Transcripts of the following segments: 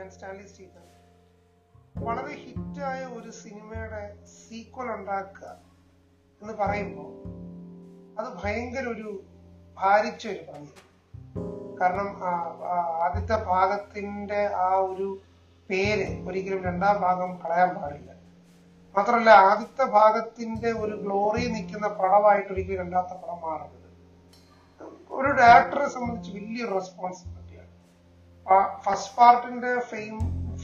ഞാൻ Stanley Stephen. വളരെ ഹിറ്റായ ഒരു സിനിമയുടെ സീക്വൽ ഉണ്ടാക്കുക എന്ന് പറയുമ്പോൾ അത് ഭയങ്കര ഒരു ഭാരിച്ച ഒരു പണി കാരണം ആദ്യത്തെ ഭാഗത്തിന്റെ ആ ഒരു പേര് ഒരിക്കലും രണ്ടാം ഭാഗം കളയാൻ പാടില്ല. മാത്രമല്ല ആദ്യത്തെ ഭാഗത്തിന്റെ ഒരു ഗ്ലോറി നിൽക്കുന്ന പടമായിട്ട് ഒരിക്കലും രണ്ടാമത്തെ പടം മാറരുത്. ഒരു ഡയറക്ടറെ സംബന്ധിച്ച് വലിയൊരു റെസ്പോൺസിബിലിറ്റിയാണ് ഫസ്റ്റ് പാർട്ടിന്റെ ഫെയിം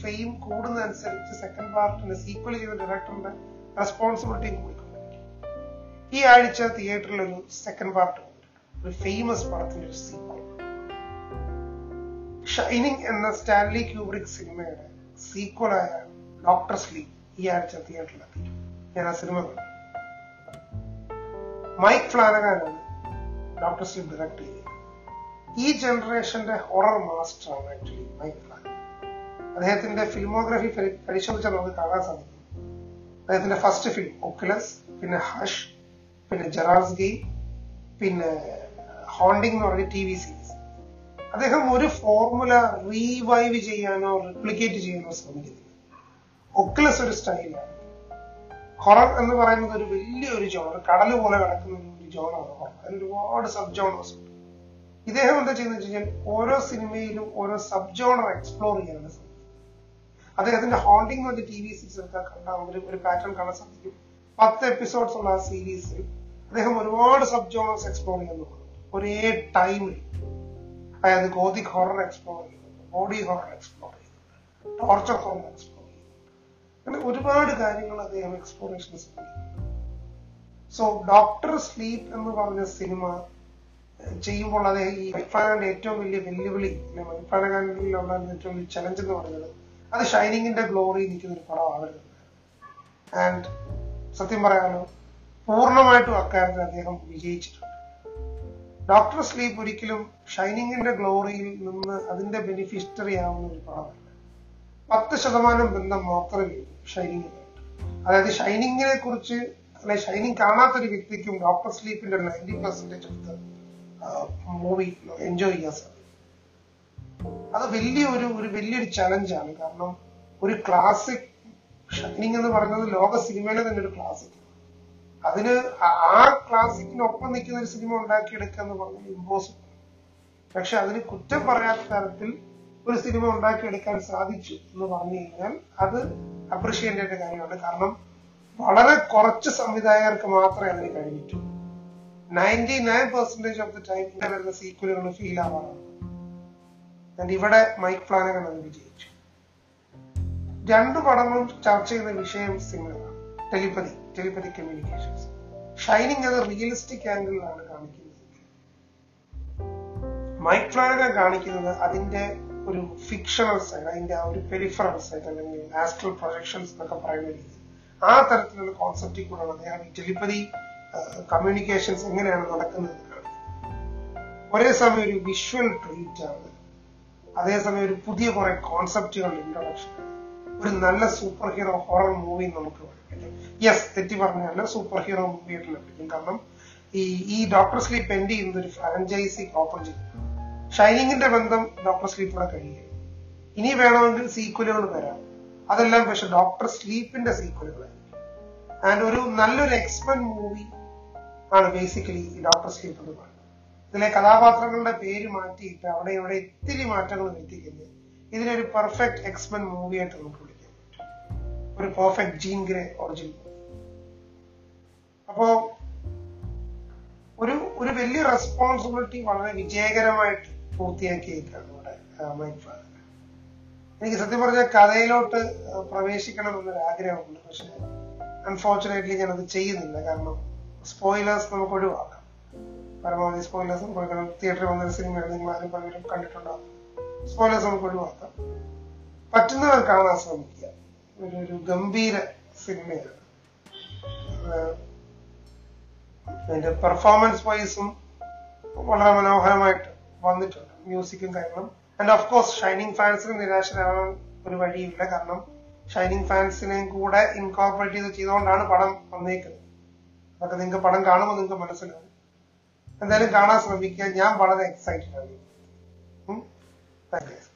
ഫെയിം കൂടുന്നതനുസരിച്ച് സെക്കൻഡ് പാർട്ടിന് സീക്വൽ ചെയ്ത ഡയറക്ടറിന്റെ റെസ്പോൺസിബിലിറ്റി കൂടിക്കൊണ്ടിരിക്കും ഈ ആഴ്ച തിയേറ്ററിൽ ഒരു സെക്കൻഡ് പാർട്ട് ഒരു ഫേമസ് പടത്തിന്റെ ഒരു സീക്വൽ ഷൈനിങ് എന്ന സ്റ്റാൻലി ക്യൂബ്രിക് സിനിമയുടെ സീക്വലായ ഡോക്ടർ സ്ലീപ് ഈ ആഴ്ച തിയേറ്ററിലെത്തി ഞാൻ ആ സിനിമ കണ്ടു. മൈക്ക് ഫ്ലാനകാനാണ് ഡോക്ടർ സ്ലീപ് ഡയറക്ട് ചെയ്തത്. ഈ ജനറേഷന്റെ ഹൊറർ മാസ്റ്റർ ആണ് ആക്ച്വലി മൈക്ക് ഫ്ലാനഗൻ അദ്ദേഹത്തിന്റെ ഫിലിമോഗ്രഫി പരിശോധിച്ചാൽ നമുക്ക് കാണാൻ സാധിക്കും. അദ്ദേഹത്തിന്റെ ഫസ്റ്റ് ഫിലിം ഒക്കുലസ് പിന്നെ ഹഷ് പിന്നെ ജറാസ് ഗെയിം പിന്നെ ഹോണ്ടിങ് എന്ന് പറഞ്ഞ ടി വി സീരീസ്. അദ്ദേഹം ഒരു ഫോർമുല റീവൈവ് ചെയ്യാനോ റിപ്ലിക്കേറ്റ് ചെയ്യാനോ ശ്രമിക്കുന്നില്ല. ഒക്കുലസ് ഒരു സ്റ്റൈലാണ് ഹൊറർ എന്ന് പറയുന്നത് ഒരു വലിയൊരു ജോണർ കടൽ പോലെ കിടക്കുന്ന ഒരു ജോണാണ് ഹൊറർ. അതിൽ ഒരുപാട് സബ് ജോണേഴ്സ് ഇദ്ദേഹം എന്താ ചെയ്യുന്നത് വെച്ച് കഴിഞ്ഞാൽ ഓരോ സിനിമയിലും ഓരോ സബ് ജോണർ എക്സ്പ്ലോർ ചെയ്യാനാണ് അദ്ദേഹത്തിന്റെ ഹോണ്ടിങ് പറഞ്ഞ ടി വി സീരീസ് എടുക്കാൻ കണ്ടാൽ ഒരു ഒരു പാറ്റേൺ കാണാൻ സാധിക്കും. പത്ത് എപ്പിസോഡ്സ് ഉള്ള ആ സീരീസിൽ അദ്ദേഹം ഒരുപാട് സബ് ജോണേഴ്സ് എക്സ്പ്ലോർ ചെയ്യുന്നുണ്ട് ഒരേ ടൈമിൽ അതായത് ഗോതിക് ഹോറർ എക്സ്പ്ലോർ ചെയ്യുന്നുണ്ട് ബോഡി ഹൊറർ എക്സ്പ്ലോർ ചെയ്യുന്നുണ്ട് ടോർച്ചർ ഹോറർ എക്സ്പ്ലോർ ചെയ്യുന്നുണ്ട് അങ്ങനെ ഒരുപാട് കാര്യങ്ങൾ അദ്ദേഹം എക്സ്പ്ലോറേഷൻ സോ ഡോക്ടർ സ്ലീപ്പ് എന്ന് പറഞ്ഞ സിനിമ ചെയ്യുമ്പോൾ അദ്ദേഹം ഈ മൈഫാനന്റെ ഏറ്റവും വലിയ വെല്ലുവിളി മൈഫാനകാനിലുള്ള ഏറ്റവും വലിയ ചലഞ്ച് എന്ന് പറയുന്നത് അത് ഷൈനിങ്ങിന്റെ ഗ്ലോറി നിൽക്കുന്ന ഒരു പടമാവരുത് ആൻഡ് സത്യം പറയാനോ പൂർണമായിട്ടും അക്കാര്യത്തിൽ അദ്ദേഹം വിജയിച്ചിട്ടുണ്ട്. ഡോക്ടർ സ്ലീപ്പ് ഒരിക്കലും ഷൈനിങ്ങിന്റെ ഗ്ലോറിയിൽ നിന്ന് അതിന്റെ ബെനിഫിഷ്യറി ആവുന്ന ഒരു പടമല്ല. പത്ത് ശതമാനം ബന്ധം മാത്രമേ ഷൈനിങ്ങിനായിട്ട് അതായത് ഷൈനിങ്ങിനെ കുറിച്ച് അല്ലെ ഷൈനിങ് കാണാത്തൊരു വ്യക്തിക്കും ഡോക്ടർ സ്ലീപ്പിന്റെ നയന്റി പെർസെന്റേജ് എടുത്ത് മൂവി എൻജോയ് ചെയ്യാൻ സാധിക്കും അത് വലിയൊരു ഒരു വലിയൊരു ചലഞ്ചാണ് കാരണം ഒരു ക്ലാസിക് ഷൈനിങ് എന്ന് പറയുന്നത് ലോക സിനിമയിലെ തന്നെ ഒരു ക്ലാസിക് അതിന് ആ ക്ലാസിക്കിനൊപ്പം നിൽക്കുന്ന ഒരു സിനിമ ഉണ്ടാക്കിയെടുക്കുക എന്ന് പറഞ്ഞാൽ ഇമ്പോസിബിൾ പക്ഷെ അതിന് കുറ്റം പറയാത്ത തരത്തിൽ ഒരു സിനിമ ഉണ്ടാക്കിയെടുക്കാൻ സാധിച്ചു എന്ന് പറഞ്ഞു കഴിഞ്ഞാൽ അത് അപ്രിഷ്യേറ്റ് ചെയ്യേണ്ട കാര്യമാണ്. കാരണം വളരെ കുറച്ച് സംവിധായകർക്ക് മാത്രമേ അതിന് കഴിഞ്ഞിട്ടുള്ളൂ. Ninety nine percentage of the time വരുന്ന സീക്വലുകൾ ഫീൽ ആവാറാണ്. And ഇവിടെ മൈക്ക് ഫ്ലാനഗൻ അത് വിജയിച്ചു. രണ്ട് പടങ്ങളും ചർച്ച ചെയ്യുന്ന വിഷയം സിമിലറാണ് ടെലിപ്പതി ടെലിപ്പതി കമ്മ്യൂണിക്കേഷൻസ് ഷൈനിങ് അത് റിയലിസ്റ്റിക് ആംഗിളിലാണ് കാണിക്കുന്നത്. മൈക്ക് ഫ്ലാനഗൻ കാണിക്കുന്നത് അതിന്റെ ഒരു ഫിക്ഷണൽ സൈഡ് അതിന്റെ ആ ഒരു പെരിഫറൽ സൈഡ് അല്ലെങ്കിൽ ആസ്ട്രൽ പ്രൊജക്ഷൻസ് എന്നൊക്കെ പറയുന്ന രീതി. ആ തരത്തിലുള്ള കോൺസെപ്റ്റിൽ കൂടെയാണ് അദ്ദേഹം ഈ ടെലിപ്പതി കമ്മ്യൂണിക്കേഷൻസ് എങ്ങനെയാണ് നടക്കുന്നത്? ഒരേ സമയം ഒരു വിഷ്വൽ ട്രീറ്റ് ആണ്. അതേസമയം ഒരു പുതിയ കുറെ കോൺസെപ്റ്റുകൾ ഇൻട്രൊഡക്ഷൻ ഒരു നല്ല സൂപ്പർ ഹീറോ ഹൊറർ മൂവി നമുക്ക് യെസ് തെറ്റി പറഞ്ഞല്ല സൂപ്പർ ഹീറോ മൂവി ആയിട്ട് ലഭിക്കും കാരണം ഈ ഈ ഡോക്ടർ സ്ലീപ്പ് എൻഡ് ചെയ്യുന്നത് ഒരു ഫ്രാഞ്ചൈസി ഓപ്പൺ ചെയ്യും ഷൈനിങ്ങിന്റെ ബന്ധം ഡോക്ടർ സ്ലീപ്പോടെ കഴിയും. ഇനി വേണമെങ്കിൽ സീക്വലുകൾ വരാം. അതെല്ലാം പക്ഷെ ഡോക്ടർ സ്ലീപ്പിന്റെ സീക്വലുകളായിരിക്കും ആൻഡ് ഒരു നല്ലൊരു എക്സ്പെൻ മൂവി ആണ് ബേസിക്കലി ഈ ഡോക്ടർ സ്ലീപ്പ് എന്ന് ഇതിലെ കഥാപാത്രങ്ങളുടെ പേര് മാറ്റിയിട്ട് അവിടെ ഇവിടെ ഇത്തിരി മാറ്റങ്ങൾ വരുത്തിക്കുന്നത് ഇതിനൊരു പെർഫെക്റ്റ് എക്സ്പെൻ മൂവി ആയിട്ട് നമുക്ക് വിളിക്കാൻ പറ്റും ഒരു പെർഫെക്റ്റ് ജീൻ ഗ്രേ ഒറിജിൻ അപ്പോ ഒരു ഒരു വലിയ റെസ്പോൺസിബിലിറ്റി വളരെ വിജയകരമായിട്ട് പൂർത്തിയാക്കിയേക്കാണ് ഇവിടെ മൈക്ക് ഫാദർ എനിക്ക് സത്യം പറഞ്ഞാൽ കഥയിലോട്ട് പ്രവേശിക്കണം എന്നൊരു ആഗ്രഹമുണ്ട്. പക്ഷെ അൺഫോർച്ചുനേറ്റ്ലി ഞാൻ അത് ചെയ്യുന്നില്ല. കാരണം സ്പോയിലേഴ്സ് നമുക്ക് ഒഴിവാക്കാം പരമാവധി സ്പോയിലേഴ്സ് നമുക്ക് ഒഴിവാക്കാം തിയേറ്ററിൽ വന്നൊരു സിനിമയാണ് നിങ്ങൾ ആരും പലരും കണ്ടിട്ടുണ്ടാവും സ്പോയിലേഴ്സ് നമുക്ക് ഒഴിവാക്കാം പറ്റുന്നവർ കാണാൻ ശ്രമിക്കുക. ഒരു ഒരു ഗംഭീര സിനിമയാണ് അതിന്റെ പെർഫോമൻസ് വൈസും വളരെ മനോഹരമായിട്ട് വന്നിട്ടുണ്ട്. മ്യൂസിക്കും കാരണം ആൻഡ് ഓഫ് കോഴ്സ് ഷൈനിങ് ഫാൻസിന് നിരാശരാകാൻ ഒരു വഴിയില്ല. കാരണം ഷൈനിങ് ഫാൻസിനെയും കൂടെ ഇൻകോർപ്പറേറ്റ് ചെയ്ത് ചെയ്തുകൊണ്ടാണ് പടം വന്നേക്കുന്നത്. അതൊക്കെ നിങ്ങൾക്ക് പടം കാണുമ്പോൾ നിങ്ങൾക്ക് മനസ്സിലാവും. എന്തായാലും കാണാൻ ശ്രമിക്കുക. ഞാൻ വളരെ എക്സൈറ്റഡ് ആണ്. Thank you